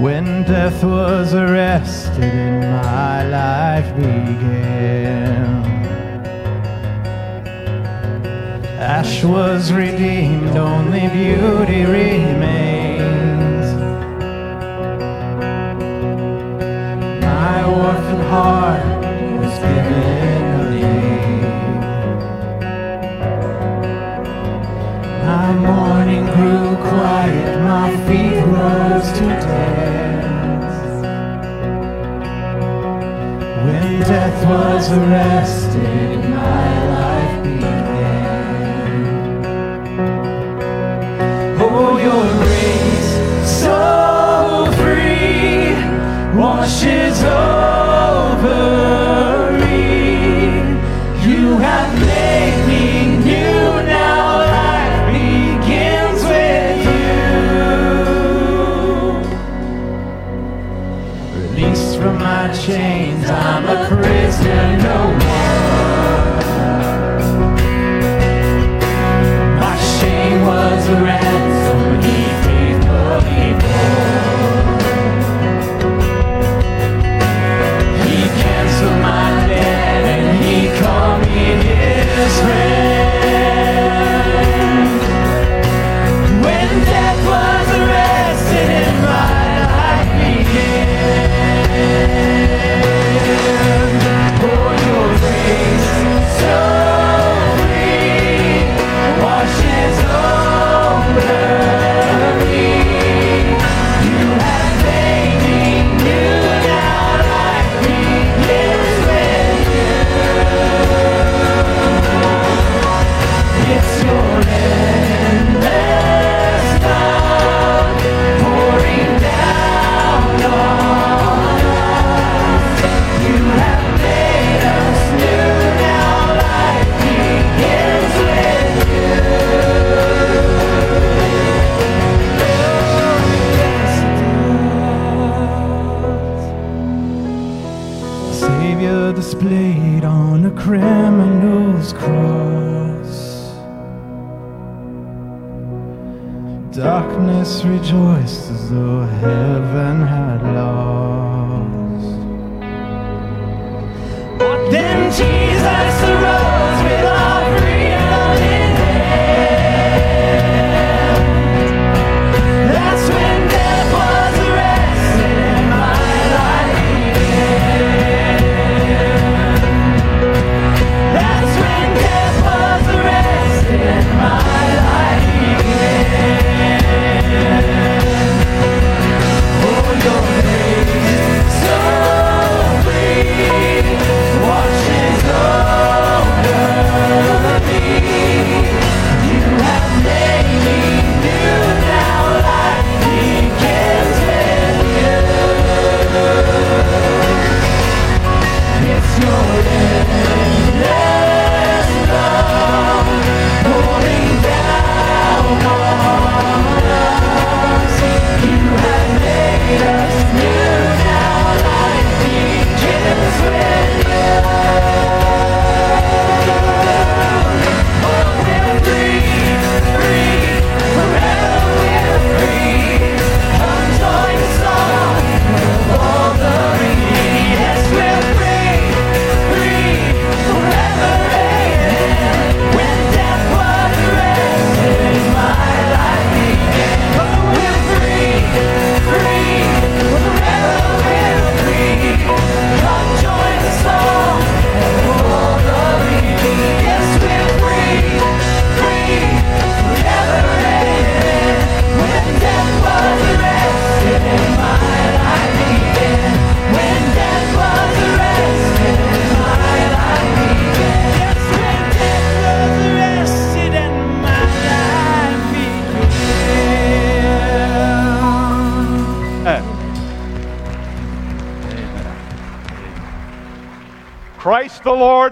When death was arrested and my life began. Ash was redeemed, only beauty remains. My orphan heart was given a name. My mourning grew quiet, my feet rose to day. death was arrested.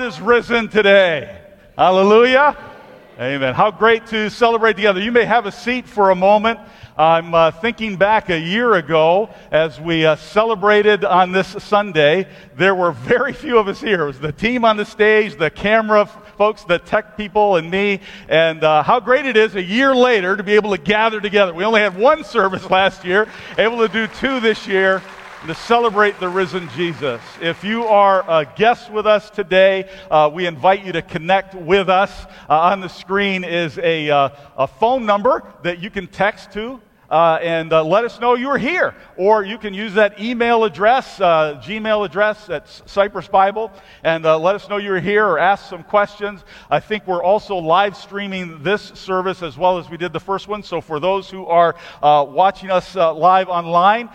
is risen today. Hallelujah. Amen. How great to celebrate together. You may have a seat for a moment. I'm uh, thinking back a year ago as we uh, celebrated on this Sunday. There were very few of us here. It was the team on the stage, the camera f- folks, the tech people, and me. And uh, how great it is a year later to be able to gather together. We only had one service last year, able to do two this year to celebrate the risen Jesus. If you are a guest with us today, uh, we invite you to connect with us. Uh, on the screen is a, uh, a phone number that you can text to uh, and uh, let us know you're here. Or you can use that email address, uh, Gmail address at Cypress Bible, and uh, let us know you're here or ask some questions. I think we're also live streaming this service as well as we did the first one. So for those who are uh, watching us uh, live online,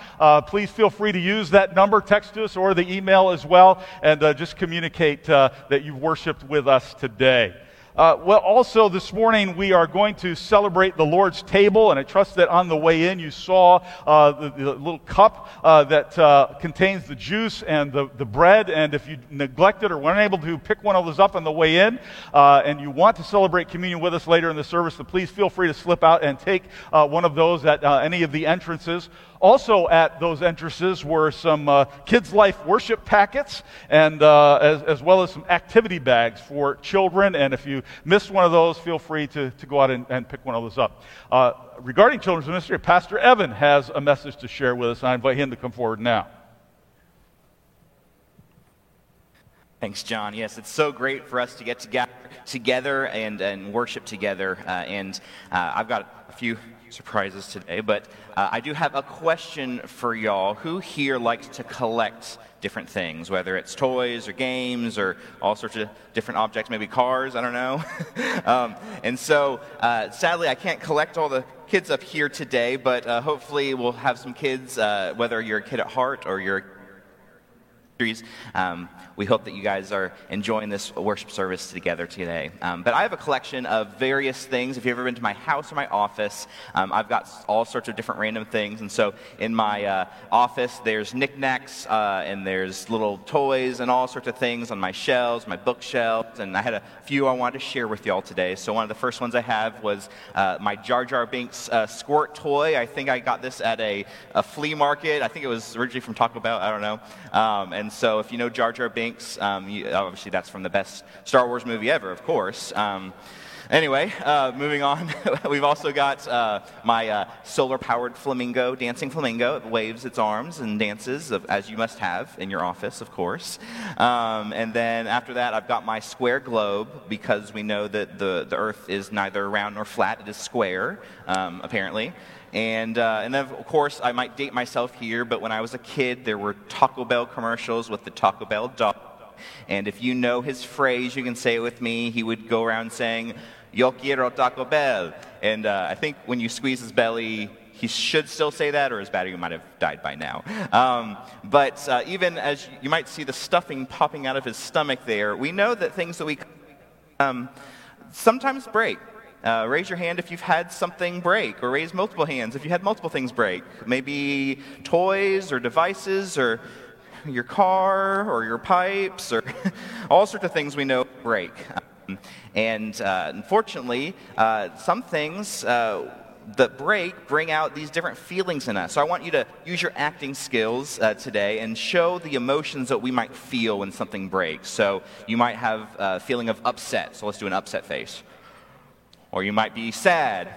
please feel free to use that number, text to us, or the email as well, and just communicate that you've worshiped with us today. Uh, well, also this morning we are going to celebrate the Lord's table, and I trust that on the way in you saw uh, the, the, little cup uh, that uh, contains the juice and the, the bread. And if you neglected or weren't able to pick one of those up on the way in, uh, and you want to celebrate communion with us later in the service, then please feel free to slip out and take uh, one of those at any of the entrances. Also, at those entrances were some uh, Kids Life worship packets, and uh, as, as, well as some activity bags for children. And if you missed one of those, feel free to, to go out and, and pick one of those up. Uh, regarding children's ministry, Pastor Evan has a message to share with us, I invite him to come forward now. Thanks, John. Yes, it's so great for us to get together and, and worship together. Uh, and uh, I've got a few surprises today, but uh, I do have a question for y'all. Who here likes to collect different things, whether it's toys or games or all sorts of different objects, maybe cars, I don't know. um, and so, uh, sadly, I can't collect all the kids up here today, but uh, hopefully, we'll have some kids, uh, whether you're a kid at heart or you're um, we hope that you guys are enjoying this worship service together today. Um, but I have a collection of various things. If you've ever been to my house or my office, um, I've got all sorts of different random things. And so in my uh, office, there's knickknacks uh, and there's little toys and all sorts of things on my shelves, my bookshelves. And I had a few I wanted to share with y'all today. So one of the first ones I have was uh, my Jar Jar Binks uh, squirt toy. I think I got this at a, a, flea market. I think it was originally from Taco Bell. I don't know. Um, and so if you know Jar Jar Binks, um, you, obviously that's from the best Star Wars movie ever, of course. Um, anyway, uh, moving on, we've also got uh, my uh, solar powered flamingo, dancing flamingo. It waves its arms and dances, as you must have in your office, of course. Um, and then after that, I've got my square globe because we know that the, the earth is neither round nor flat, it is square, um, apparently. And, uh, and then, of course, I might date myself here, but when I was a kid, there were Taco Bell commercials with the Taco Bell dog. And if you know his phrase, you can say it with me. He would go around saying, Yo quiero Taco Bell. And uh, I think when you squeeze his belly, he should still say that, or his battery might have died by now. Um, but uh, even as you might see the stuffing popping out of his stomach there, we know that things that we um, sometimes break. Uh, raise your hand if you've had something break, or raise multiple hands if you had multiple things break. Maybe toys or devices or your car or your pipes or all sorts of things we know break. Um, and uh, unfortunately, uh, some things uh, that break bring out these different feelings in us. So I want you to use your acting skills uh, today and show the emotions that we might feel when something breaks. So you might have a feeling of upset. So let's do an upset face. Or you might be sad.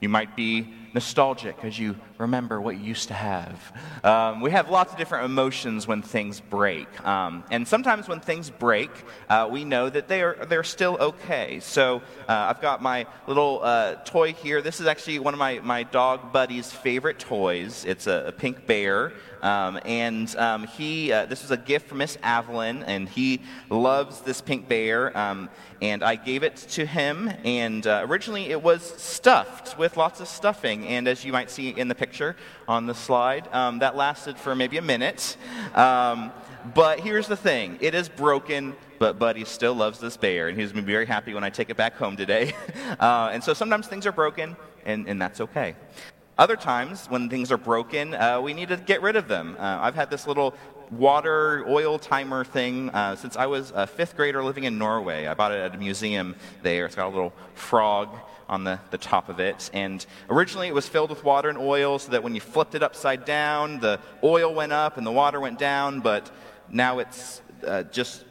You might be nostalgic as you remember what you used to have. Um, we have lots of different emotions when things break. Um, and sometimes when things break, uh, we know that they are, they're still okay. So uh, I've got my little uh, toy here. This is actually one of my, my dog buddy's favorite toys. It's a, a pink bear. Um, and um, he, uh, this was a gift from Miss Avalon, and he loves this pink bear. Um, and I gave it to him. And uh, originally it was stuffed with lots of stuffing. And as you might see in the picture on the slide, um, that lasted for maybe a minute. Um, but here's the thing it is broken, but Buddy still loves this bear. And he's going to be very happy when I take it back home today. uh, and so sometimes things are broken, and, and that's okay. Other times, when things are broken, uh, we need to get rid of them. Uh, I've had this little water oil timer thing uh, since I was a fifth grader living in Norway. I bought it at a museum there. It's got a little frog on the, the top of it. And originally it was filled with water and oil so that when you flipped it upside down, the oil went up and the water went down, but now it's uh, just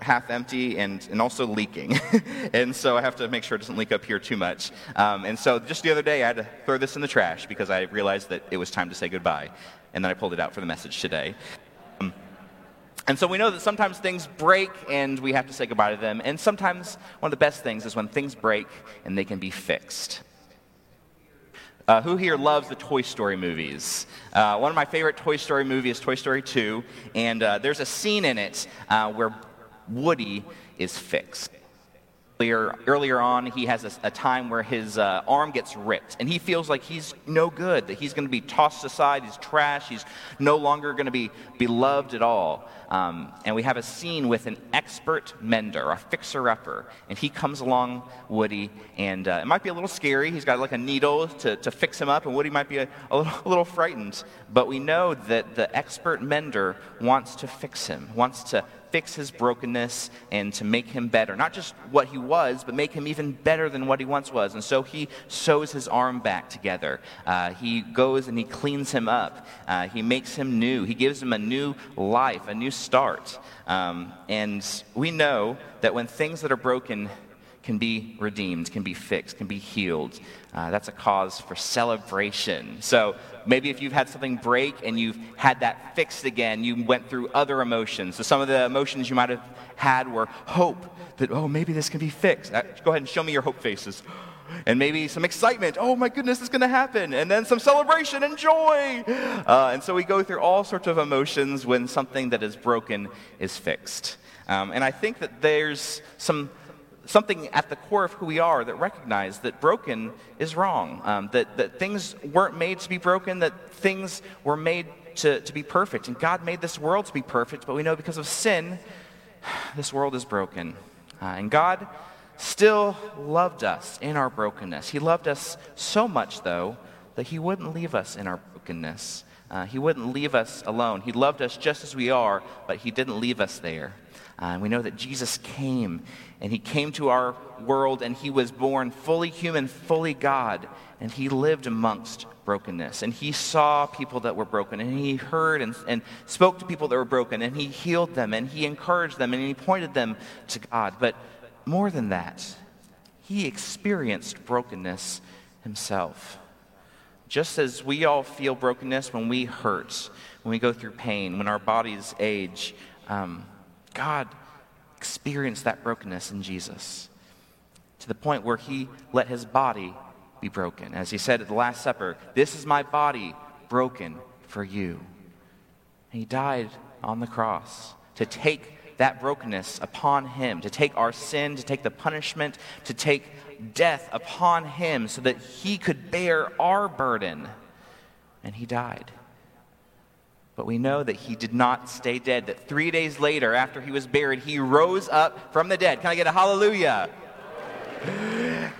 half empty and, and also leaking. and so I have to make sure it doesn't leak up here too much. Um, and so just the other day, I had to throw this in the trash because I realized that it was time to say goodbye. And then I pulled it out for the message today. And so we know that sometimes things break and we have to say goodbye to them. And sometimes one of the best things is when things break and they can be fixed. Uh, who here loves the Toy Story movies? Uh, one of my favorite Toy Story movies is Toy Story 2, and uh, there's a scene in it uh, where Woody is fixed. Earlier, earlier on, he has a, a time where his uh, arm gets ripped, and he feels like he's no good, that he's going to be tossed aside, he's trash, he's no longer going to be beloved at all. Um, and we have a scene with an expert mender, a fixer upper, and he comes along Woody, and uh, it might be a little scary. He's got like a needle to, to fix him up, and Woody might be a, a, little, a little frightened. But we know that the expert mender wants to fix him, wants to fix his brokenness and to make him better. Not just what he was, but make him even better than what he once was. And so he sews his arm back together. Uh, he goes and he cleans him up. Uh, he makes him new. He gives him a new life, a new start. Um, and we know that when things that are broken can be redeemed, can be fixed, can be healed. Uh, that's a cause for celebration. So maybe if you've had something break and you've had that fixed again, you went through other emotions. So some of the emotions you might have had were hope that, oh, maybe this can be fixed. Uh, go ahead and show me your hope faces. And maybe some excitement. Oh my goodness, it's going to happen. And then some celebration and joy. Uh, and so we go through all sorts of emotions when something that is broken is fixed. Um, and I think that there's some something at the core of who we are that recognize that broken is wrong, um, that, that things weren't made to be broken, that things were made to, to be perfect. And God made this world to be perfect, but we know because of sin, this world is broken. Uh, and God still loved us in our brokenness. He loved us so much, though, that He wouldn't leave us in our brokenness. Uh, he wouldn't leave us alone. He loved us just as we are, but He didn't leave us there. Uh, we know that Jesus came, and he came to our world, and he was born fully human, fully God, and he lived amongst brokenness. And he saw people that were broken, and he heard and, and spoke to people that were broken, and he healed them, and he encouraged them, and he pointed them to God. But more than that, he experienced brokenness himself. Just as we all feel brokenness when we hurt, when we go through pain, when our bodies age, um, God experienced that brokenness in Jesus to the point where he let his body be broken. As he said at the Last Supper, This is my body broken for you. And he died on the cross to take that brokenness upon him, to take our sin, to take the punishment, to take death upon him so that he could bear our burden. And he died. But we know that he did not stay dead, that three days later, after he was buried, he rose up from the dead. Can I get a hallelujah?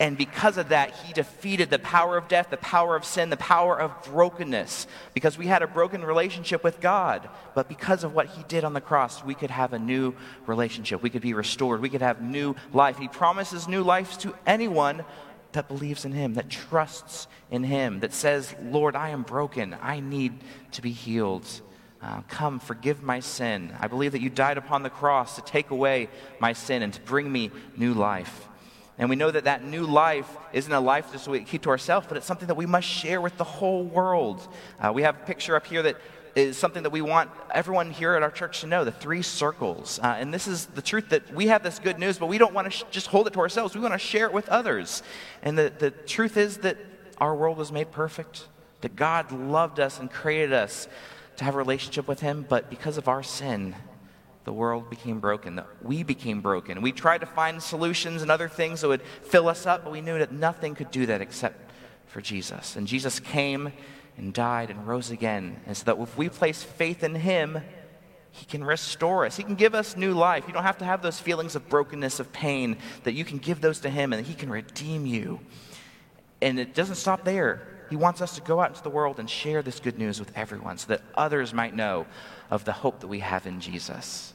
And because of that, he defeated the power of death, the power of sin, the power of brokenness. Because we had a broken relationship with God. But because of what he did on the cross, we could have a new relationship. We could be restored. We could have new life. He promises new life to anyone that believes in him, that trusts in him, that says, Lord, I am broken. I need to be healed. Uh, come, forgive my sin. I believe that you died upon the cross to take away my sin and to bring me new life. And we know that that new life isn't a life just we keep to ourselves, but it's something that we must share with the whole world. Uh, we have a picture up here that is something that we want everyone here at our church to know the three circles. Uh, and this is the truth that we have this good news, but we don't want to sh- just hold it to ourselves. We want to share it with others. And the, the truth is that our world was made perfect, that God loved us and created us to have a relationship with Him, but because of our sin, the world became broken, we became broken. We tried to find solutions and other things that would fill us up, but we knew that nothing could do that except for Jesus. And Jesus came and died and rose again. And so that if we place faith in him, he can restore us. He can give us new life. You don't have to have those feelings of brokenness, of pain, that you can give those to him and he can redeem you. And it doesn't stop there. He wants us to go out into the world and share this good news with everyone so that others might know of the hope that we have in Jesus.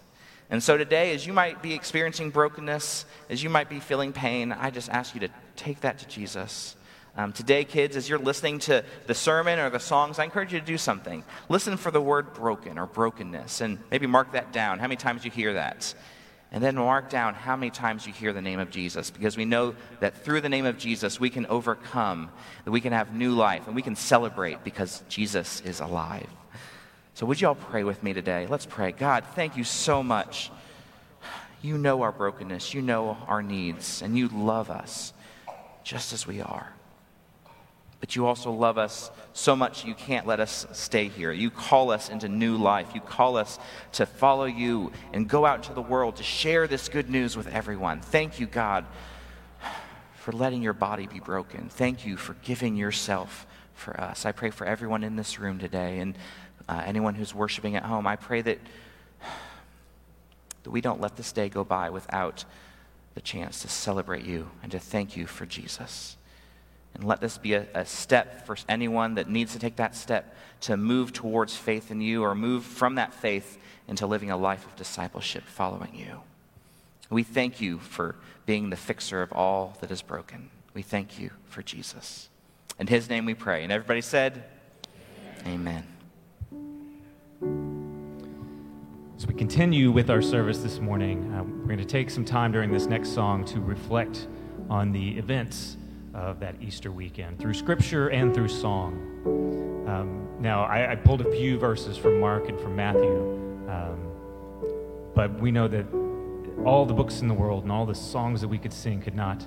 And so today, as you might be experiencing brokenness, as you might be feeling pain, I just ask you to take that to Jesus. Um, today, kids, as you're listening to the sermon or the songs, I encourage you to do something. Listen for the word broken or brokenness, and maybe mark that down. How many times you hear that? And then mark down how many times you hear the name of Jesus, because we know that through the name of Jesus, we can overcome, that we can have new life, and we can celebrate because Jesus is alive. So, would you all pray with me today? Let's pray. God, thank you so much. You know our brokenness, you know our needs, and you love us just as we are. But you also love us so much you can't let us stay here. You call us into new life. You call us to follow you and go out into the world to share this good news with everyone. Thank you, God, for letting your body be broken. Thank you for giving yourself for us. I pray for everyone in this room today and uh, anyone who's worshiping at home. I pray that, that we don't let this day go by without the chance to celebrate you and to thank you for Jesus. And let this be a, a, step for anyone that needs to take that step to move towards faith in you or move from that faith into living a life of discipleship following you. We thank you for being the fixer of all that is broken. We thank you for Jesus. In his name we pray. And everybody said, Amen. As we continue with our service this morning, uh, we're going to take some time during this next song to reflect on the events of that Easter weekend through scripture and through song. Um, now, I, I, pulled a few verses from Mark and from Matthew, um, but we know that all the books in the world and all the songs that we could sing could not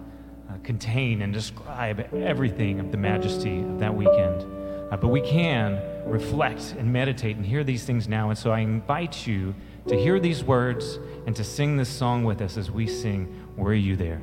uh, contain and describe everything of the majesty of that weekend. Uh, but we can reflect and meditate and hear these things now. And so I invite you to hear these words and to sing this song with us as we sing, Were You There?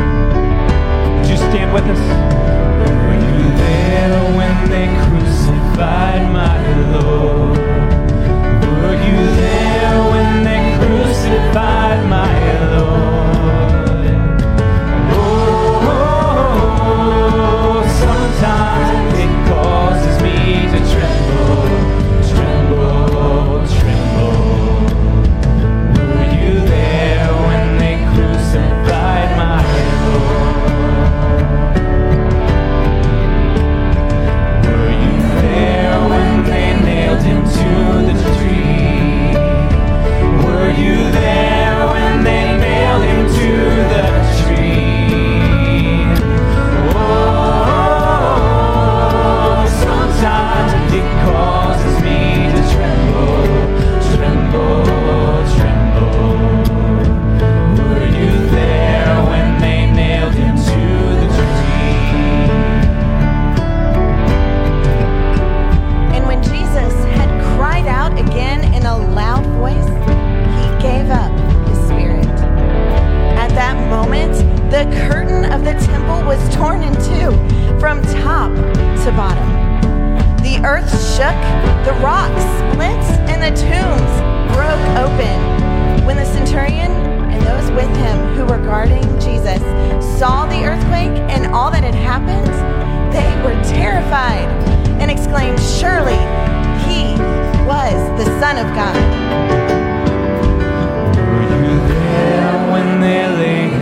you stand with us? Were you there when they crucified my Lord? Were you there when they crucified my Lord? You the curtain of the temple was torn in two from top to bottom. The earth shook, the rocks split, and the tombs broke open. When the centurion and those with him who were guarding Jesus saw the earthquake and all that had happened, they were terrified and exclaimed, Surely he was the Son of God. Were you there when they laid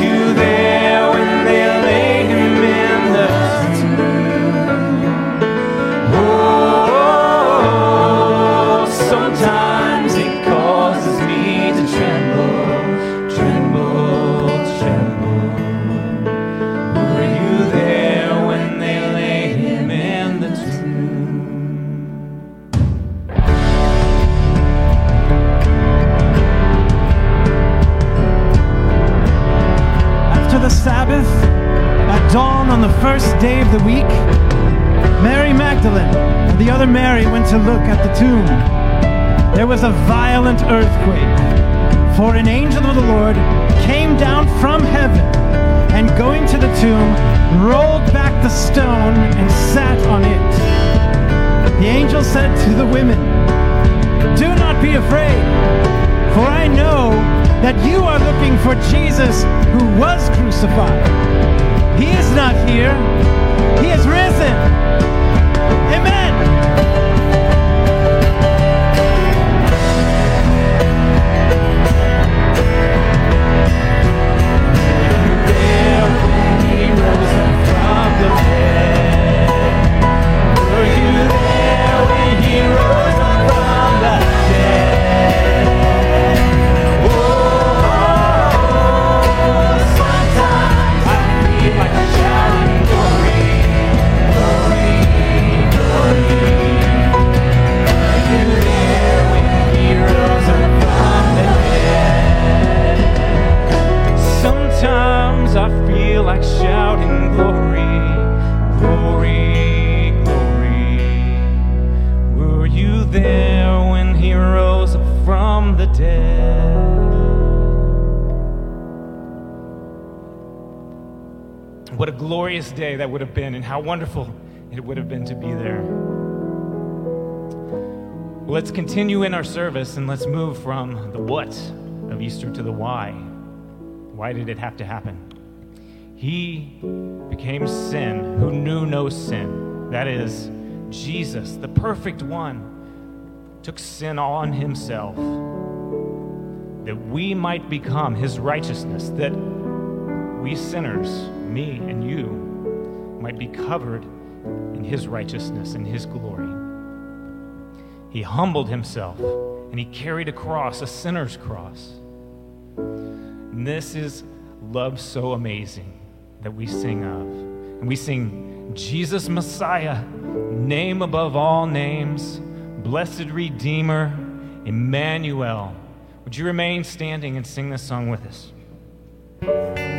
you there on the first day of the week, Mary Magdalene and the other Mary went to look at the tomb. There was a violent earthquake, for an angel of the Lord came down from heaven and going to the tomb, rolled back the stone and sat on it. The angel said to the women, Do not be afraid, for I know that you are looking for Jesus who was crucified. He is not here, he is risen. Amen. Sometimes that would have been, and how wonderful it would have been to be there. Let's continue in our service and let's move from the what of Easter to the why. Why did it have to happen? He became sin who knew no sin. That is, Jesus, the perfect one, took sin on himself that we might become his righteousness, that we sinners, me and you, might be covered in his righteousness and his glory. He humbled himself and he carried a cross, a sinner's cross. And this is love so amazing that we sing of. And we sing, Jesus Messiah, name above all names, blessed Redeemer, Emmanuel. Would you remain standing and sing this song with us?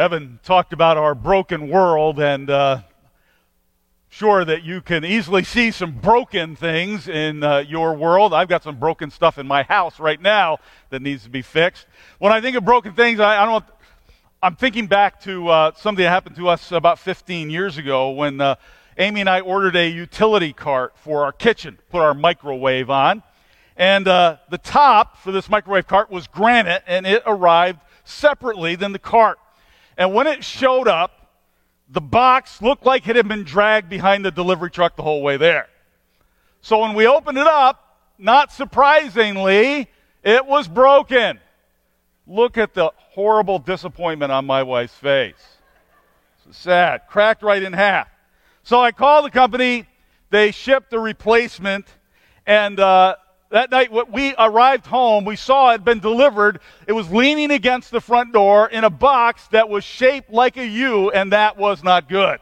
Evan talked about our broken world, and uh, sure that you can easily see some broken things in uh, your world. I've got some broken stuff in my house right now that needs to be fixed. When I think of broken things, I, I don't. I'm thinking back to uh, something that happened to us about 15 years ago when uh, Amy and I ordered a utility cart for our kitchen, put our microwave on. And uh, the top for this microwave cart was granite, and it arrived separately than the cart. And when it showed up, the box looked like it had been dragged behind the delivery truck the whole way there. So when we opened it up, not surprisingly, it was broken. Look at the horrible disappointment on my wife's face. So sad. Cracked right in half. So I called the company. They shipped a replacement. And uh, that night, when we arrived home, we saw it had been delivered. It was leaning against the front door in a box that was shaped like a U, and that was not good.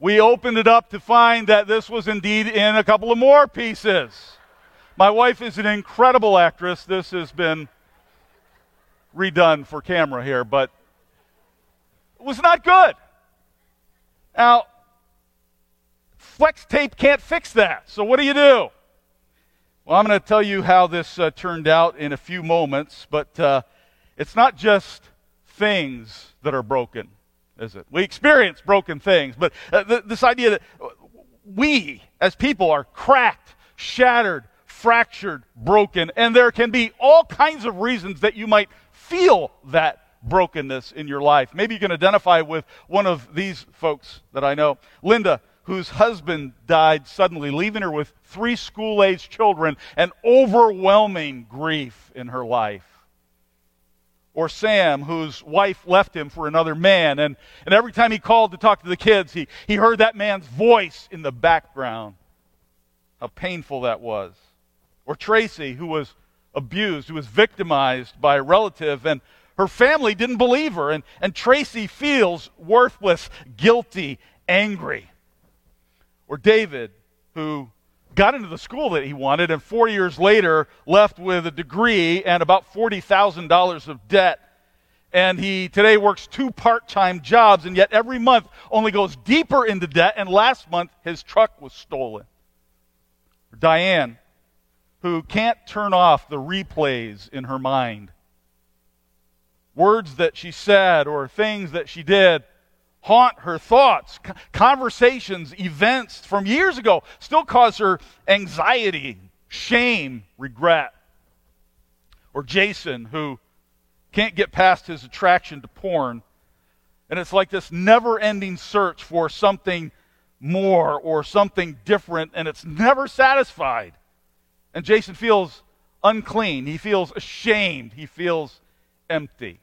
We opened it up to find that this was indeed in a couple of more pieces. My wife is an incredible actress. This has been redone for camera here, but it was not good. Now, flex tape can't fix that. So what do you do? Well, I'm going to tell you how this uh, turned out in a few moments, but uh, it's not just things that are broken, is it? We experience broken things, but uh, th- this idea that we as people are cracked, shattered, fractured, broken, and there can be all kinds of reasons that you might feel that brokenness in your life. Maybe you can identify with one of these folks that I know. Linda whose husband died suddenly, leaving her with three school aged children and overwhelming grief in her life. Or Sam, whose wife left him for another man, and, and every time he called to talk to the kids, he, he heard that man's voice in the background. How painful that was. Or Tracy, who was abused, who was victimized by a relative, and her family didn't believe her, and, and Tracy feels worthless, guilty, angry. Or David, who got into the school that he wanted and four years later left with a degree and about $40,000 of debt. And he today works two part time jobs, and yet every month only goes deeper into debt. And last month, his truck was stolen. Or Diane, who can't turn off the replays in her mind. Words that she said or things that she did haunt her thoughts. Conversations, events from years ago still cause her anxiety, shame, regret. Or Jason, who can't get past his attraction to porn. And it's like this never ending search for something more or something different, and it's never satisfied. And Jason feels unclean. He feels ashamed. He feels empty.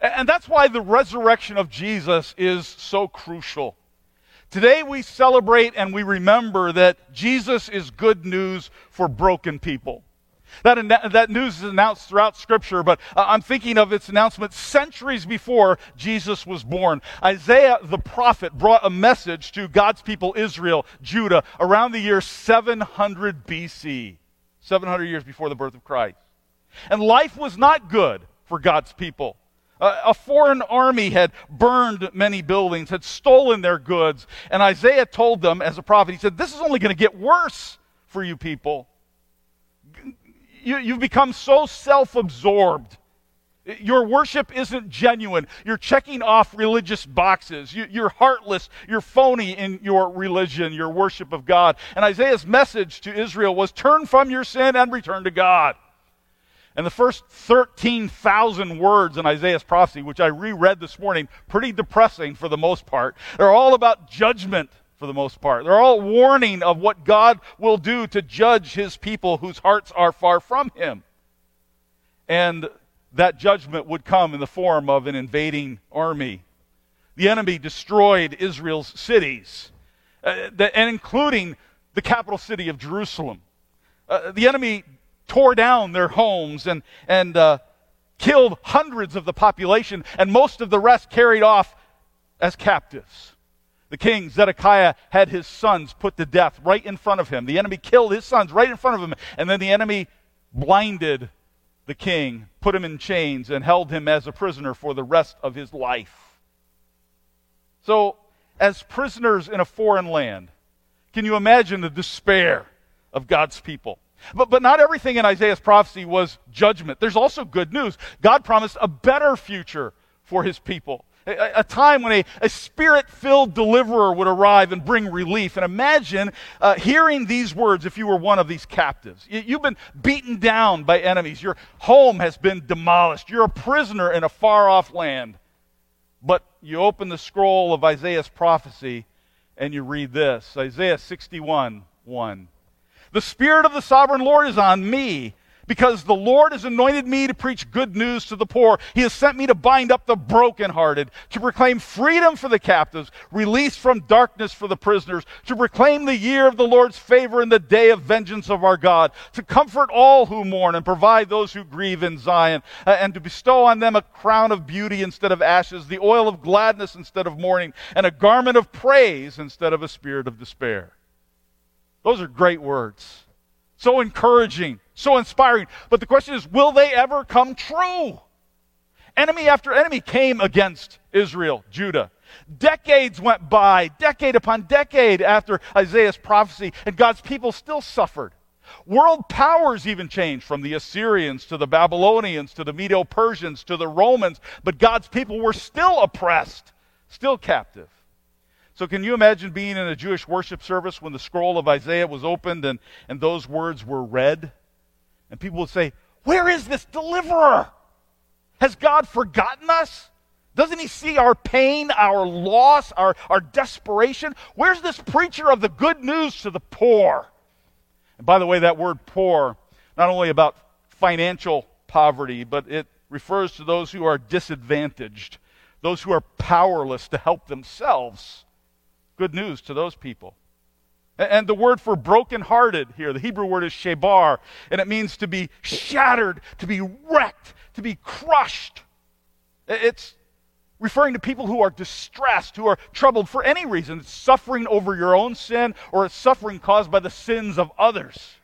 And that's why the resurrection of Jesus is so crucial. Today we celebrate and we remember that Jesus is good news for broken people. That, that news is announced throughout Scripture, but uh, I'm thinking of its announcement centuries before Jesus was born. Isaiah the prophet brought a message to God's people, Israel, Judah, around the year 700 BC, 700 years before the birth of Christ. And life was not good for God's people. A foreign army had burned many buildings, had stolen their goods. And Isaiah told them, as a prophet, he said, This is only going to get worse for you people. You, you've become so self absorbed. Your worship isn't genuine. You're checking off religious boxes. You, are heartless. You're phony in your religion, your worship of God. And Isaiah's message to Israel was turn from your sin and return to God. And the first 13,000 words in Isaiah's prophecy, which I reread this morning, pretty depressing for the most part. They're all about judgment for the most part. They're all warning of what God will do to judge his people whose hearts are far from him. And that judgment would come in the form of an invading army. The enemy destroyed Israel's cities, uh, and including the capital city of Jerusalem. Uh, the enemy tore down their homes and, and uh, killed hundreds of the population, and most of the rest carried off as captives. The king, Zedekiah, had his sons put to death right in front of him. The enemy killed his sons right in front of him, and then the enemy blinded the king, put him in chains, and held him as a prisoner for the rest of his life. So, as prisoners in a foreign land, can you imagine the despair of God's people? But, but not everything in Isaiah's prophecy was judgment. There's also good news. God promised a better future for his people. A, a time when a, a spirit filled deliverer would arrive and bring relief. And imagine uh, hearing these words if you were one of these captives. You, you've been beaten down by enemies, your home has been demolished, you're a prisoner in a far off land. But you open the scroll of Isaiah's prophecy and you read this Isaiah 61 1. The Spirit of the sovereign Lord is on me because the Lord has anointed me to preach good news to the poor. He has sent me to bind up the brokenhearted, to proclaim freedom for the captives, release from darkness for the prisoners, to proclaim the year of the Lord's favor and the day of vengeance of our God, to comfort all who mourn and provide those who grieve in Zion, uh, and to bestow on them a crown of beauty instead of ashes, the oil of gladness instead of mourning, and a garment of praise instead of a spirit of despair. Those are great words. So encouraging, so inspiring. But the question is, will they ever come true? Enemy after enemy came against Israel, Judah. Decades went by, decade upon decade after Isaiah's prophecy, and God's people still suffered. World powers even changed from the Assyrians to the Babylonians to the Medo Persians to the Romans, but God's people were still oppressed, still captive. So, can you imagine being in a Jewish worship service when the scroll of Isaiah was opened and, and those words were read? And people would say, Where is this deliverer? Has God forgotten us? Doesn't he see our pain, our loss, our, our desperation? Where's this preacher of the good news to the poor? And by the way, that word poor, not only about financial poverty, but it refers to those who are disadvantaged, those who are powerless to help themselves. Good news to those people. And the word for brokenhearted here, the Hebrew word is shebar, and it means to be shattered, to be wrecked, to be crushed. It's referring to people who are distressed, who are troubled for any reason. Suffering over your own sin or suffering caused by the sins of others.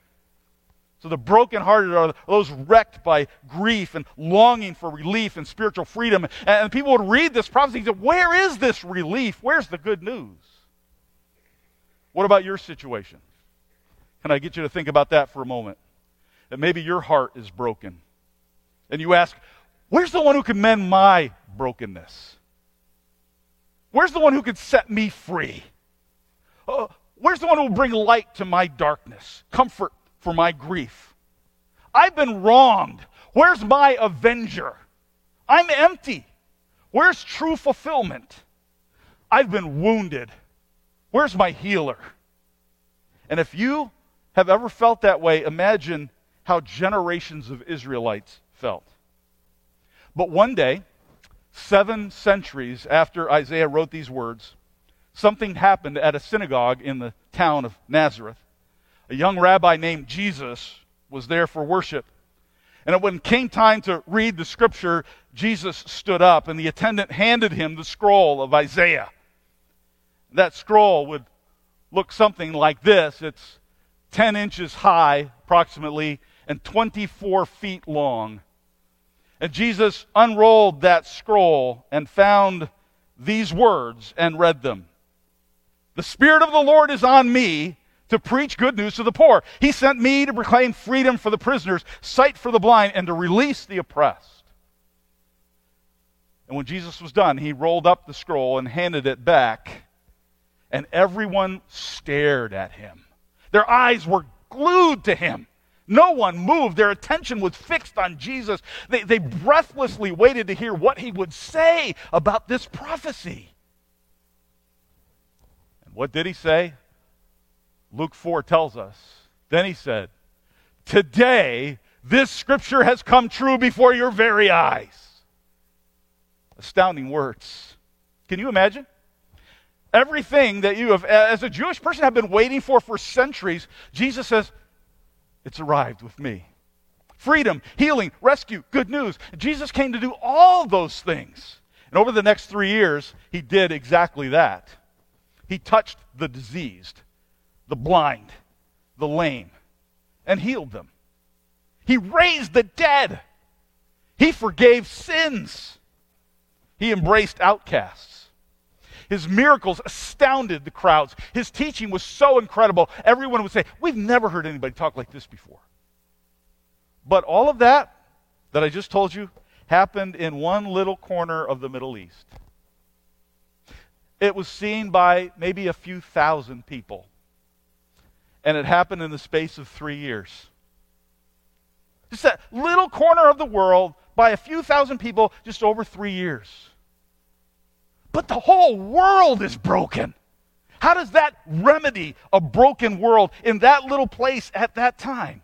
So the brokenhearted are those wrecked by grief and longing for relief and spiritual freedom. And people would read this prophecy and say, Where is this relief? Where's the good news? What about your situation? Can I get you to think about that for a moment? That maybe your heart is broken. And you ask, Where's the one who can mend my brokenness? Where's the one who can set me free? Uh, where's the one who will bring light to my darkness, comfort for my grief? I've been wronged. Where's my avenger? I'm empty. Where's true fulfillment? I've been wounded. Where's my healer? And if you have ever felt that way, imagine how generations of Israelites felt. But one day, seven centuries after Isaiah wrote these words, something happened at a synagogue in the town of Nazareth. A young rabbi named Jesus was there for worship. And when it came time to read the scripture, Jesus stood up, and the attendant handed him the scroll of Isaiah. That scroll would look something like this. It's 10 inches high, approximately, and 24 feet long. And Jesus unrolled that scroll and found these words and read them The Spirit of the Lord is on me to preach good news to the poor. He sent me to proclaim freedom for the prisoners, sight for the blind, and to release the oppressed. And when Jesus was done, he rolled up the scroll and handed it back and everyone stared at him. Their eyes were glued to him. No one moved. Their attention was fixed on Jesus. They, they breathlessly waited to hear what he would say about this prophecy. And what did he say? Luke 4 tells us. Then he said, Today, this scripture has come true before your very eyes. Astounding words. Can you imagine? Everything that you have, as a Jewish person, have been waiting for for centuries, Jesus says, It's arrived with me. Freedom, healing, rescue, good news. Jesus came to do all those things. And over the next three years, he did exactly that. He touched the diseased, the blind, the lame, and healed them. He raised the dead. He forgave sins. He embraced outcasts. His miracles astounded the crowds. His teaching was so incredible, everyone would say, We've never heard anybody talk like this before. But all of that that I just told you happened in one little corner of the Middle East. It was seen by maybe a few thousand people. And it happened in the space of three years. Just that little corner of the world by a few thousand people, just over three years. But the whole world is broken. How does that remedy a broken world in that little place at that time?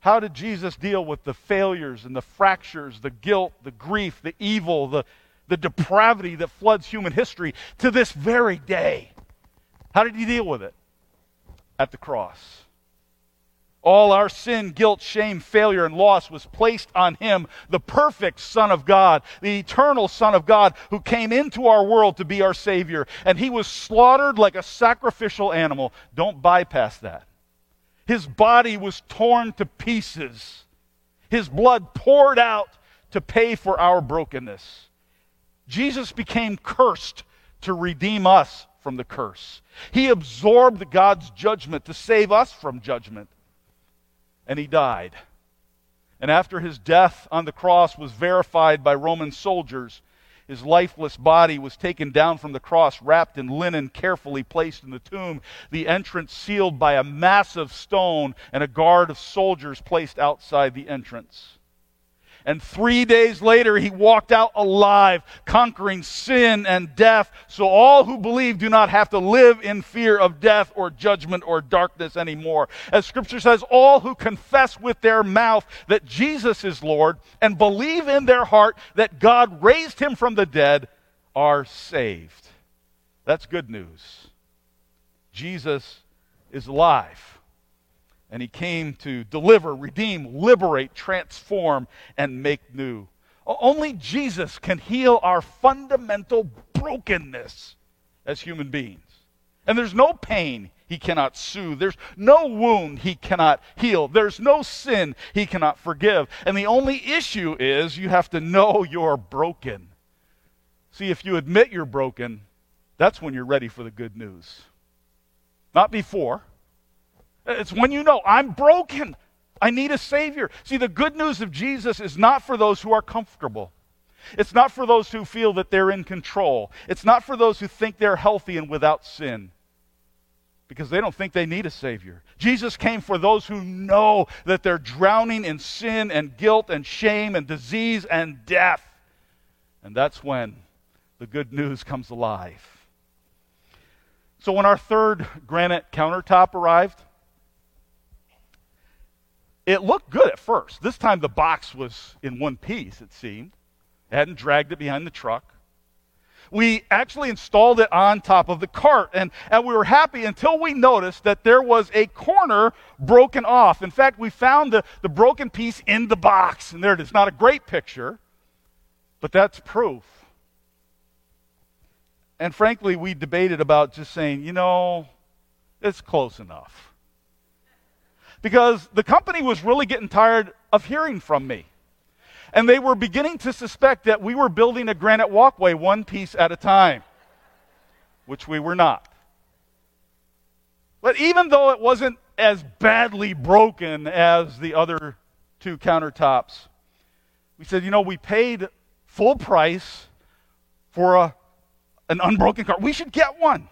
How did Jesus deal with the failures and the fractures, the guilt, the grief, the evil, the, the depravity that floods human history to this very day? How did he deal with it? At the cross. All our sin, guilt, shame, failure, and loss was placed on him, the perfect Son of God, the eternal Son of God, who came into our world to be our Savior. And he was slaughtered like a sacrificial animal. Don't bypass that. His body was torn to pieces, his blood poured out to pay for our brokenness. Jesus became cursed to redeem us from the curse. He absorbed God's judgment to save us from judgment and he died. And after his death on the cross was verified by Roman soldiers, his lifeless body was taken down from the cross, wrapped in linen, carefully placed in the tomb, the entrance sealed by a massive stone, and a guard of soldiers placed outside the entrance. And three days later, he walked out alive, conquering sin and death. So all who believe do not have to live in fear of death or judgment or darkness anymore. As scripture says, all who confess with their mouth that Jesus is Lord and believe in their heart that God raised him from the dead are saved. That's good news. Jesus is alive. And he came to deliver, redeem, liberate, transform, and make new. Only Jesus can heal our fundamental brokenness as human beings. And there's no pain he cannot soothe. There's no wound he cannot heal. There's no sin he cannot forgive. And the only issue is you have to know you're broken. See, if you admit you're broken, that's when you're ready for the good news. Not before. It's when you know, I'm broken. I need a Savior. See, the good news of Jesus is not for those who are comfortable. It's not for those who feel that they're in control. It's not for those who think they're healthy and without sin because they don't think they need a Savior. Jesus came for those who know that they're drowning in sin and guilt and shame and disease and death. And that's when the good news comes alive. So, when our third granite countertop arrived, it looked good at first. This time the box was in one piece, it seemed. Hadn't dragged it behind the truck. We actually installed it on top of the cart, and, and we were happy until we noticed that there was a corner broken off. In fact, we found the, the broken piece in the box, and there it is. Not a great picture, but that's proof. And frankly, we debated about just saying, you know, it's close enough because the company was really getting tired of hearing from me. And they were beginning to suspect that we were building a granite walkway one piece at a time, which we were not. But even though it wasn't as badly broken as the other two countertops, we said, you know, we paid full price for a, an unbroken car. We should get one.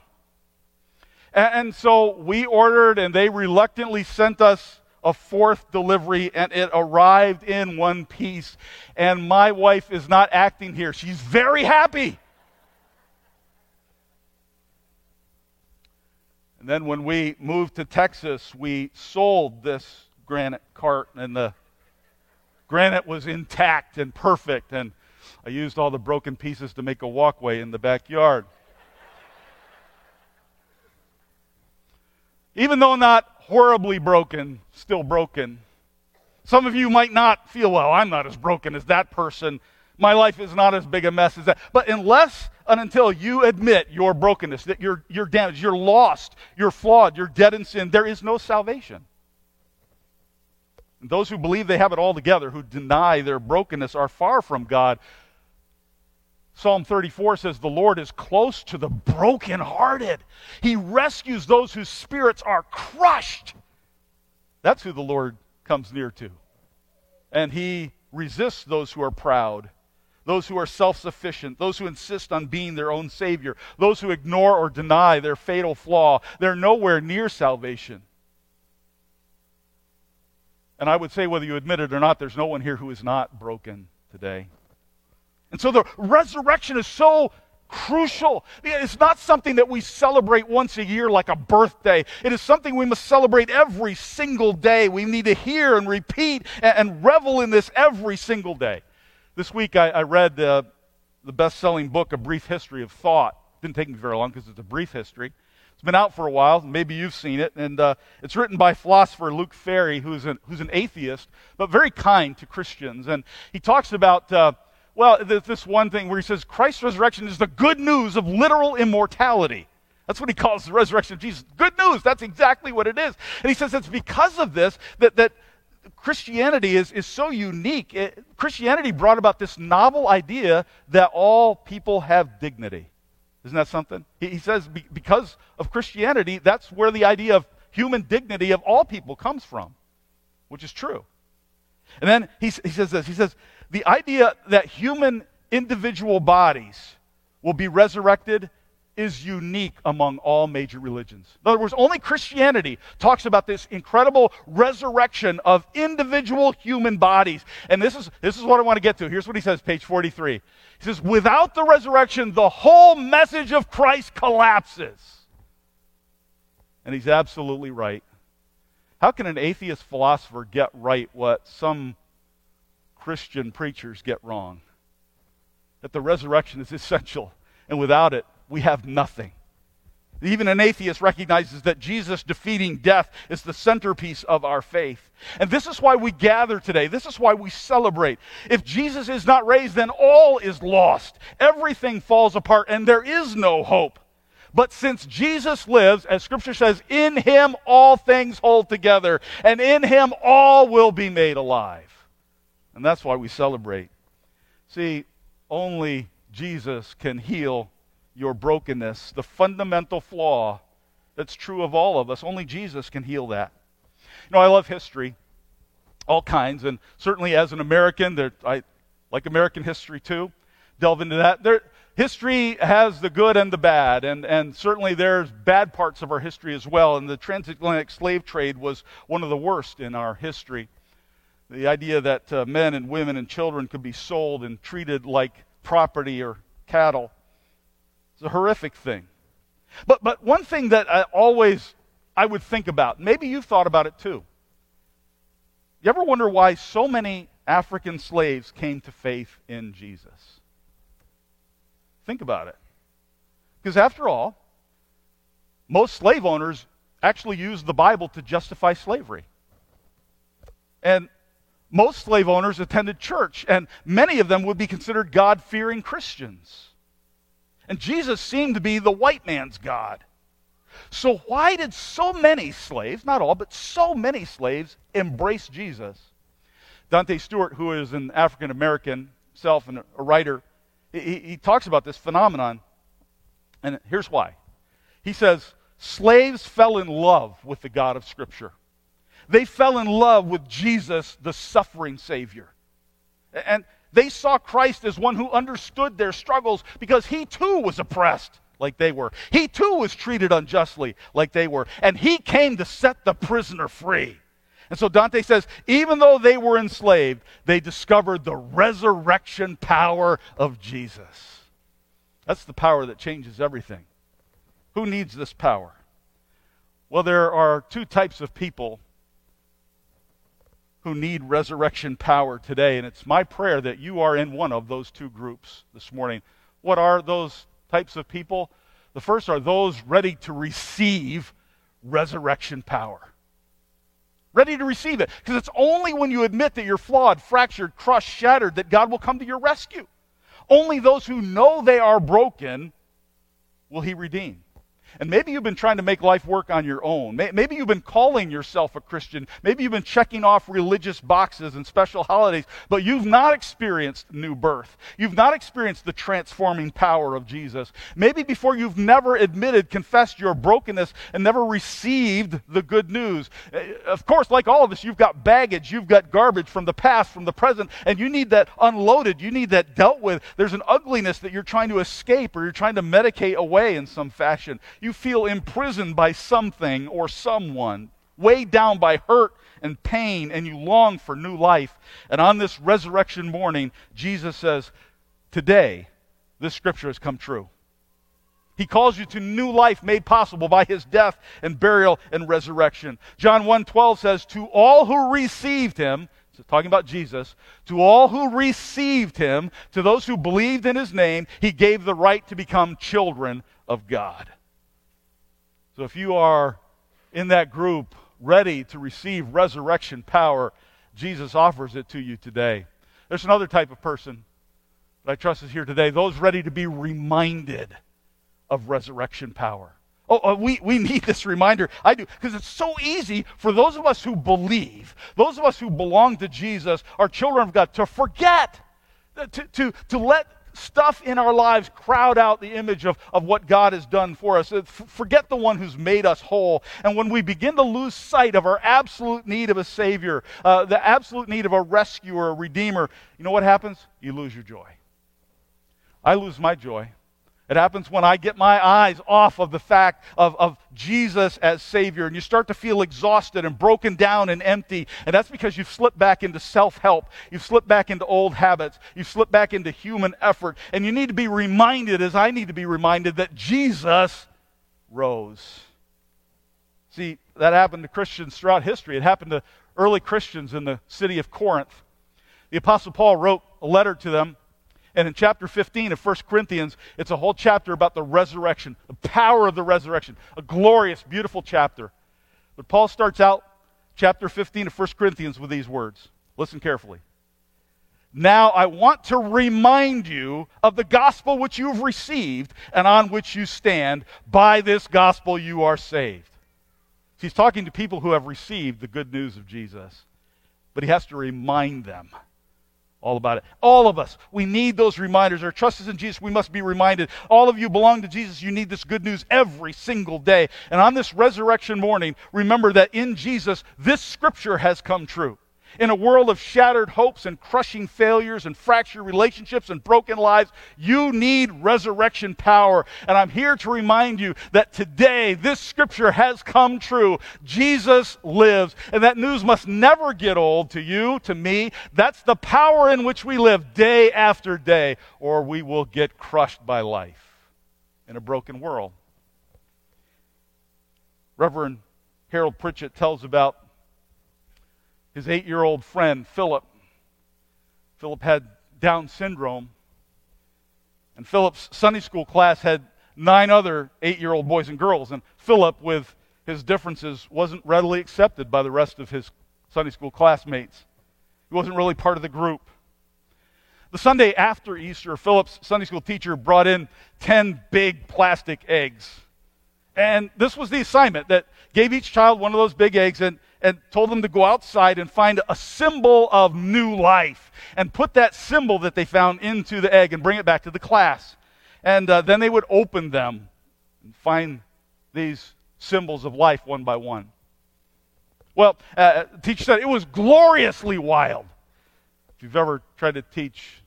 And, so we ordered, and they reluctantly sent us a fourth delivery, and it arrived in one piece. And my wife is not acting here. She's very happy. And then when we moved to Texas, we sold this granite cart, and the granite was intact and perfect. And I used all the broken pieces to make a walkway in the backyard. Even though not horribly broken, still broken. Some of you might not feel, well, I'm not as broken as that person. My life is not as big a mess as that. But unless and until you admit your brokenness, that you're, you're damaged, you're lost, you're flawed, you're dead in sin, there is no salvation. And those who believe they have it all together, who deny their brokenness, are far from God. Psalm 34 says, The Lord is close to the brokenhearted. He rescues those whose spirits are crushed. That's who the Lord comes near to. And He resists those who are proud, those who are self sufficient, those who insist on being their own Savior, those who ignore or deny their fatal flaw. They're nowhere near salvation. And I would say, whether you admit it or not, there's no one here who is not broken today. And so the resurrection is so crucial. It's not something that we celebrate once a year like a birthday. It is something we must celebrate every single day. We need to hear and repeat and, revel in this every single day. This week I, I read the best selling book, A Brief History of Thought. Didn't take me very long because it's a brief history. It's been out for a while. Maybe you've seen it. And uh, it's written by philosopher Luc Ferry, who's an, who's an atheist, but very kind to Christians. And he talks about. Uh, well, this one thing where he says Christ's resurrection is the good news of literal immortality. That's what he calls the resurrection of Jesus. Good news. That's exactly what it is. And he says it's because of this that, that Christianity is, is so unique. It, Christianity brought about this novel idea that all people have dignity. Isn't that something? He, he says be, because of Christianity, that's where the idea of human dignity of all people comes from, which is true. And then he, he says this. He says, the idea that human individual bodies will be resurrected is unique among all major religions. In other words, only Christianity talks about this incredible resurrection of individual human bodies. And this is, this is what I want to get to. Here's what he says, page 43. He says, Without the resurrection, the whole message of Christ collapses. And he's absolutely right. How can an atheist philosopher get right what some Christian preachers get wrong. That the resurrection is essential, and without it, we have nothing. Even an atheist recognizes that Jesus defeating death is the centerpiece of our faith. And this is why we gather today. This is why we celebrate. If Jesus is not raised, then all is lost. Everything falls apart, and there is no hope. But since Jesus lives, as Scripture says, in him all things hold together, and in him all will be made alive. And that's why we celebrate. See, only Jesus can heal your brokenness, the fundamental flaw that's true of all of us. Only Jesus can heal that. You know, I love history, all kinds, and certainly as an American, there, I like American history too. Delve into that. There, history has the good and the bad, and, and certainly there's bad parts of our history as well. And the transatlantic slave trade was one of the worst in our history. The idea that uh, men and women and children could be sold and treated like property or cattle is a horrific thing. But, but one thing that I always I would think about, maybe you've thought about it too. You ever wonder why so many African slaves came to faith in Jesus? Think about it. Because after all, most slave owners actually used the Bible to justify slavery. And most slave owners attended church, and many of them would be considered God fearing Christians. And Jesus seemed to be the white man's God. So, why did so many slaves, not all, but so many slaves, embrace Jesus? Dante Stewart, who is an African American self and a writer, he, he talks about this phenomenon. And here's why. He says, Slaves fell in love with the God of Scripture. They fell in love with Jesus, the suffering Savior. And they saw Christ as one who understood their struggles because he too was oppressed like they were. He too was treated unjustly like they were. And he came to set the prisoner free. And so Dante says, even though they were enslaved, they discovered the resurrection power of Jesus. That's the power that changes everything. Who needs this power? Well, there are two types of people who need resurrection power today. And it's my prayer that you are in one of those two groups this morning. What are those types of people? The first are those ready to receive resurrection power. Ready to receive it. Because it's only when you admit that you're flawed, fractured, crushed, shattered that God will come to your rescue. Only those who know they are broken will He redeem. And maybe you've been trying to make life work on your own. Maybe you've been calling yourself a Christian. Maybe you've been checking off religious boxes and special holidays, but you've not experienced new birth. You've not experienced the transforming power of Jesus. Maybe before you've never admitted, confessed your brokenness, and never received the good news. Eh, of course, like all of us, you've got baggage, you've got garbage from the past, from the present, and you need that unloaded. You need that dealt with. There's an ugliness that you're trying to escape or you're trying to medicate away in some fashion. You feel imprisoned by something or someone, weighed down by hurt and pain, and you long for new life. And on this resurrection morning, Jesus says, Today, this scripture has come true. He calls you to new life made possible by his death and burial and resurrection. John 1:12 says, "To all who received him, so talking about Jesus, to all who received him, to those who believed in his name, he gave the right to become children of God." So if you are in that group ready to receive resurrection power, Jesus offers it to you today. There's another type of person that I trust is here today, those ready to be reminded of resurrection power. Oh, oh, we, we need this reminder. I do. Because it's so easy for those of us who believe, those of us who belong to Jesus, our children of God, to forget, to, to, to let stuff in our lives crowd out the image of, of what God has done for us. Forget the one who's made us whole. And when we begin to lose sight of our absolute need of a Savior, uh, the absolute need of a rescuer, a redeemer, you know what happens? You lose your joy. I lose my joy. It happens when I get my eyes off of the fact of, of Jesus as Savior, and you start to feel exhausted and broken down and empty. And that's because you've slipped back into self help. You've slipped back into old habits. You've slipped back into human effort. And you need to be reminded, as I need to be reminded, that Jesus rose. See, that happened to Christians throughout history. It happened to early Christians in the city of Corinth. The Apostle Paul wrote a letter to them and in chapter 15 of 1 Corinthians, it's a whole chapter about the resurrection, the power of the resurrection. A glorious, beautiful chapter. But Paul starts out chapter 15 of 1 Corinthians with these words. Listen carefully. Now I want to remind you of the gospel which you have received and on which you stand. By this gospel you are saved. He's talking to people who have received the good news of Jesus, but he has to remind them all about it. All of us, we need those reminders. Our trust is in Jesus. We must be reminded. All of you belong to Jesus. You need this good news every single day. And on this resurrection morning, remember that in Jesus, this scripture has come true. In a world of shattered hopes and crushing failures and fractured relationships and broken lives, you need resurrection power. And I'm here to remind you that today this scripture has come true. Jesus lives. And that news must never get old to you, to me. That's the power in which we live day after day, or we will get crushed by life in a broken world. Reverend Harold Pritchett tells about his eight year old friend, Philip. Philip had Down syndrome. And Philip's Sunday school class had nine other eight year old boys and girls. And Philip, with his differences, wasn't readily accepted by the rest of his Sunday school classmates. He wasn't really part of the group. The Sunday after Easter, Philip's Sunday school teacher brought in 10 big plastic eggs. And this was the assignment that gave each child one of those big eggs and, and told them to go outside and find a symbol of new life and put that symbol that they found into the egg and bring it back to the class. And uh, then they would open them and find these symbols of life one by one. Well, uh, teacher said it was gloriously wild. If you've ever tried to teach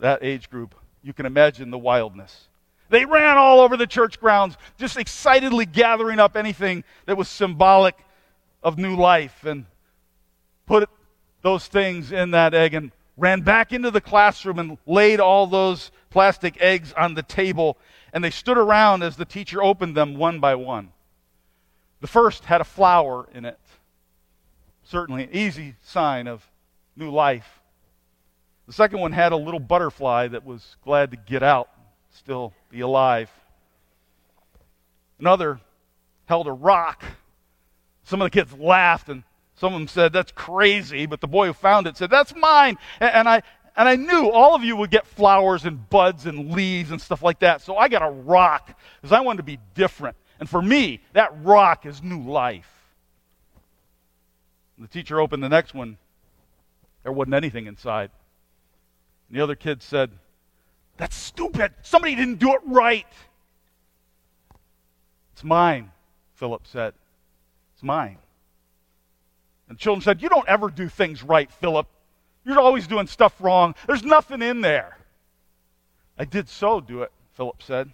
that age group, you can imagine the wildness. They ran all over the church grounds, just excitedly gathering up anything that was symbolic of new life and put those things in that egg and ran back into the classroom and laid all those plastic eggs on the table. And they stood around as the teacher opened them one by one. The first had a flower in it, certainly an easy sign of new life. The second one had a little butterfly that was glad to get out, still be alive. Another held a rock some of the kids laughed, and some of them said, That's crazy. But the boy who found it said, That's mine. And, I, and I knew all of you would get flowers and buds and leaves and stuff like that. So I got a rock because I wanted to be different. And for me, that rock is new life. The teacher opened the next one. There wasn't anything inside. And the other kid said, That's stupid. Somebody didn't do it right. It's mine, Philip said. It's mine. And the children said, You don't ever do things right, Philip. You're always doing stuff wrong. There's nothing in there. I did so do it, Philip said.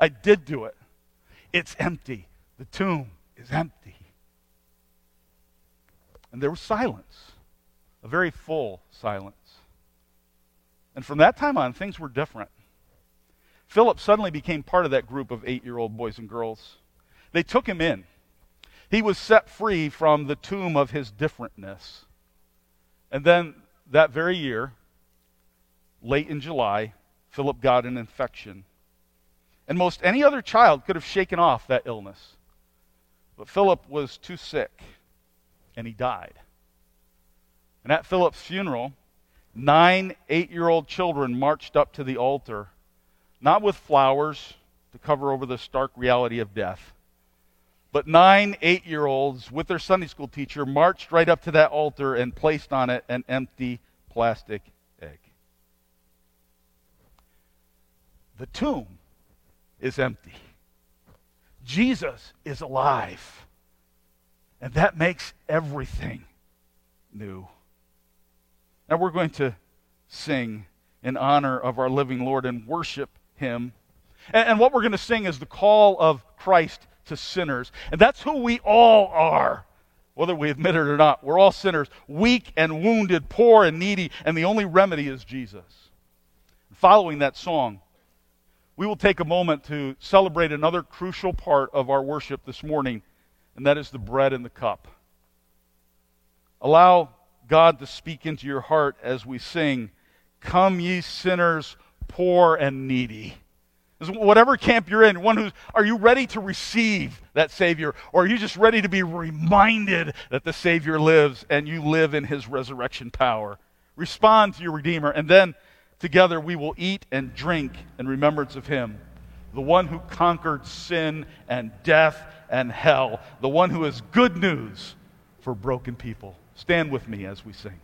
I did do it. It's empty. The tomb is empty. And there was silence, a very full silence. And from that time on, things were different. Philip suddenly became part of that group of eight year old boys and girls. They took him in. He was set free from the tomb of his differentness. And then that very year, late in July, Philip got an infection. And most any other child could have shaken off that illness. But Philip was too sick, and he died. And at Philip's funeral, nine eight year old children marched up to the altar, not with flowers to cover over the stark reality of death, but nine eight year olds with their Sunday school teacher marched right up to that altar and placed on it an empty plastic egg. The tomb is empty. Jesus is alive. And that makes everything new. Now we're going to sing in honor of our living Lord and worship Him. And, and what we're going to sing is the call of Christ to sinners. And that's who we all are, whether we admit it or not. We're all sinners, weak and wounded, poor and needy, and the only remedy is Jesus. Following that song, we will take a moment to celebrate another crucial part of our worship this morning, and that is the bread and the cup. Allow God to speak into your heart as we sing, Come ye sinners, poor and needy. Whatever camp you're in, one who's, are you ready to receive that Savior? Or are you just ready to be reminded that the Savior lives and you live in his resurrection power? Respond to your Redeemer, and then together we will eat and drink in remembrance of him, the one who conquered sin and death and hell, the one who is good news for broken people. Stand with me as we sing.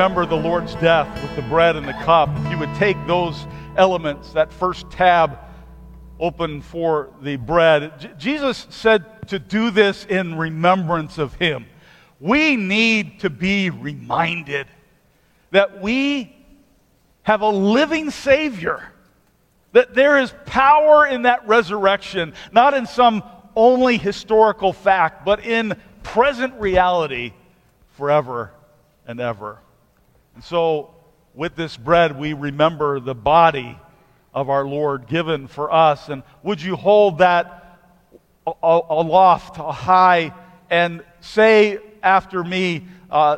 Remember the Lord's death with the bread and the cup. If you would take those elements, that first tab open for the bread. J- Jesus said to do this in remembrance of Him. We need to be reminded that we have a living Savior that there is power in that resurrection, not in some only historical fact, but in present reality forever and ever. And so, with this bread, we remember the body of our Lord given for us. And would you hold that aloft, high, and say after me, uh,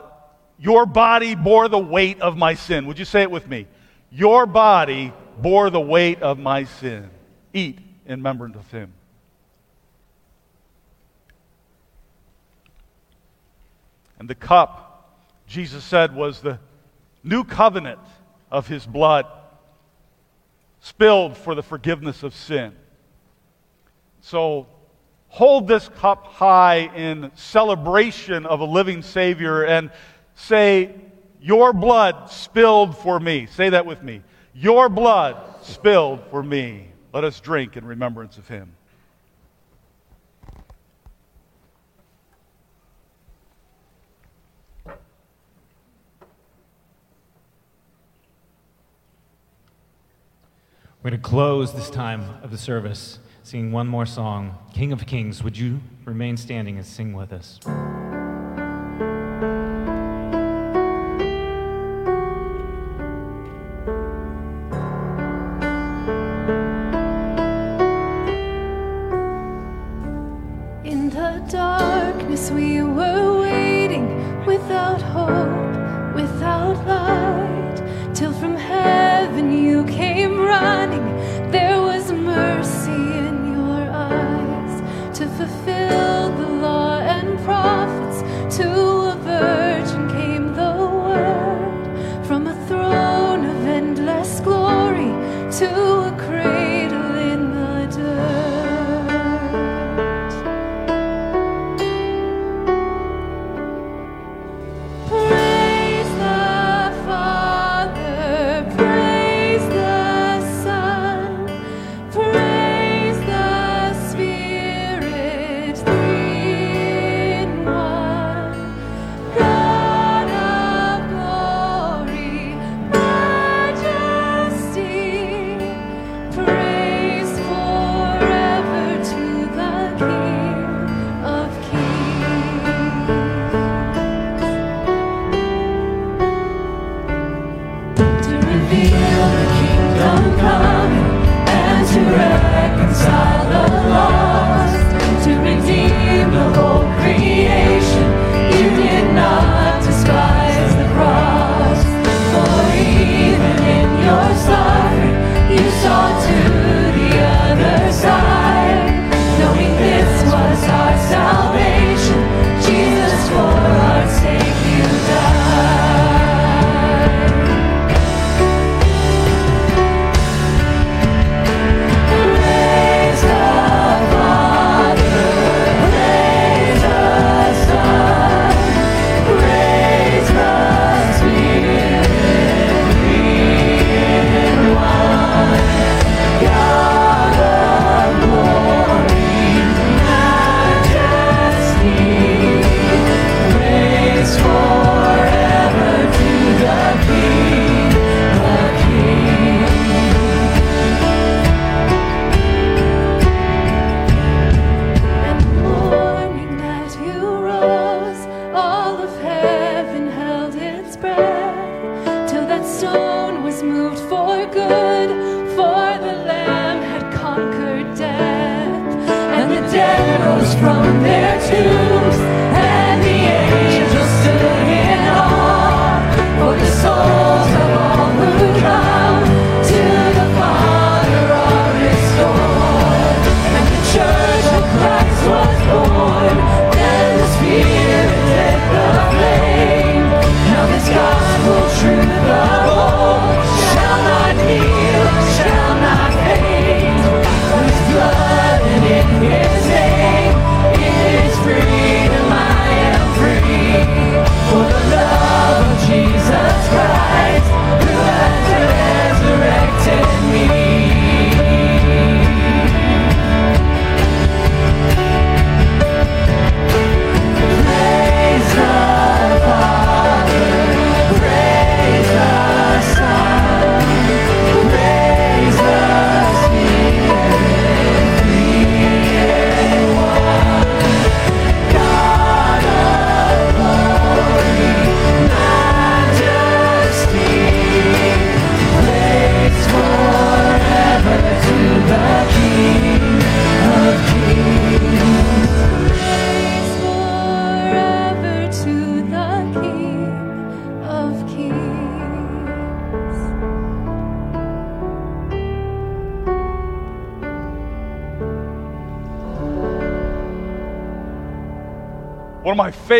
Your body bore the weight of my sin? Would you say it with me? Your body bore the weight of my sin. Eat in remembrance of him. And the cup, Jesus said, was the new covenant of his blood spilled for the forgiveness of sin. So hold this cup high in celebration of a living Savior and say, Your blood spilled for me. Say that with me. Your blood spilled for me. Let us drink in remembrance of him. We're going to close this time of the service singing one more song. King of Kings, would you remain standing and sing with us?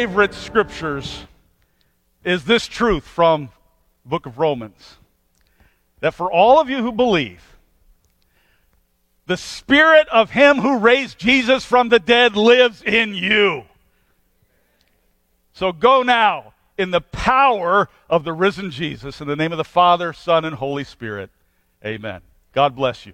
favorite scriptures is this truth from book of Romans that for all of you who believe, the spirit of him who raised Jesus from the dead lives in you. So go now in the power of the risen Jesus in the name of the Father, Son, and Holy Spirit. Amen. God bless you.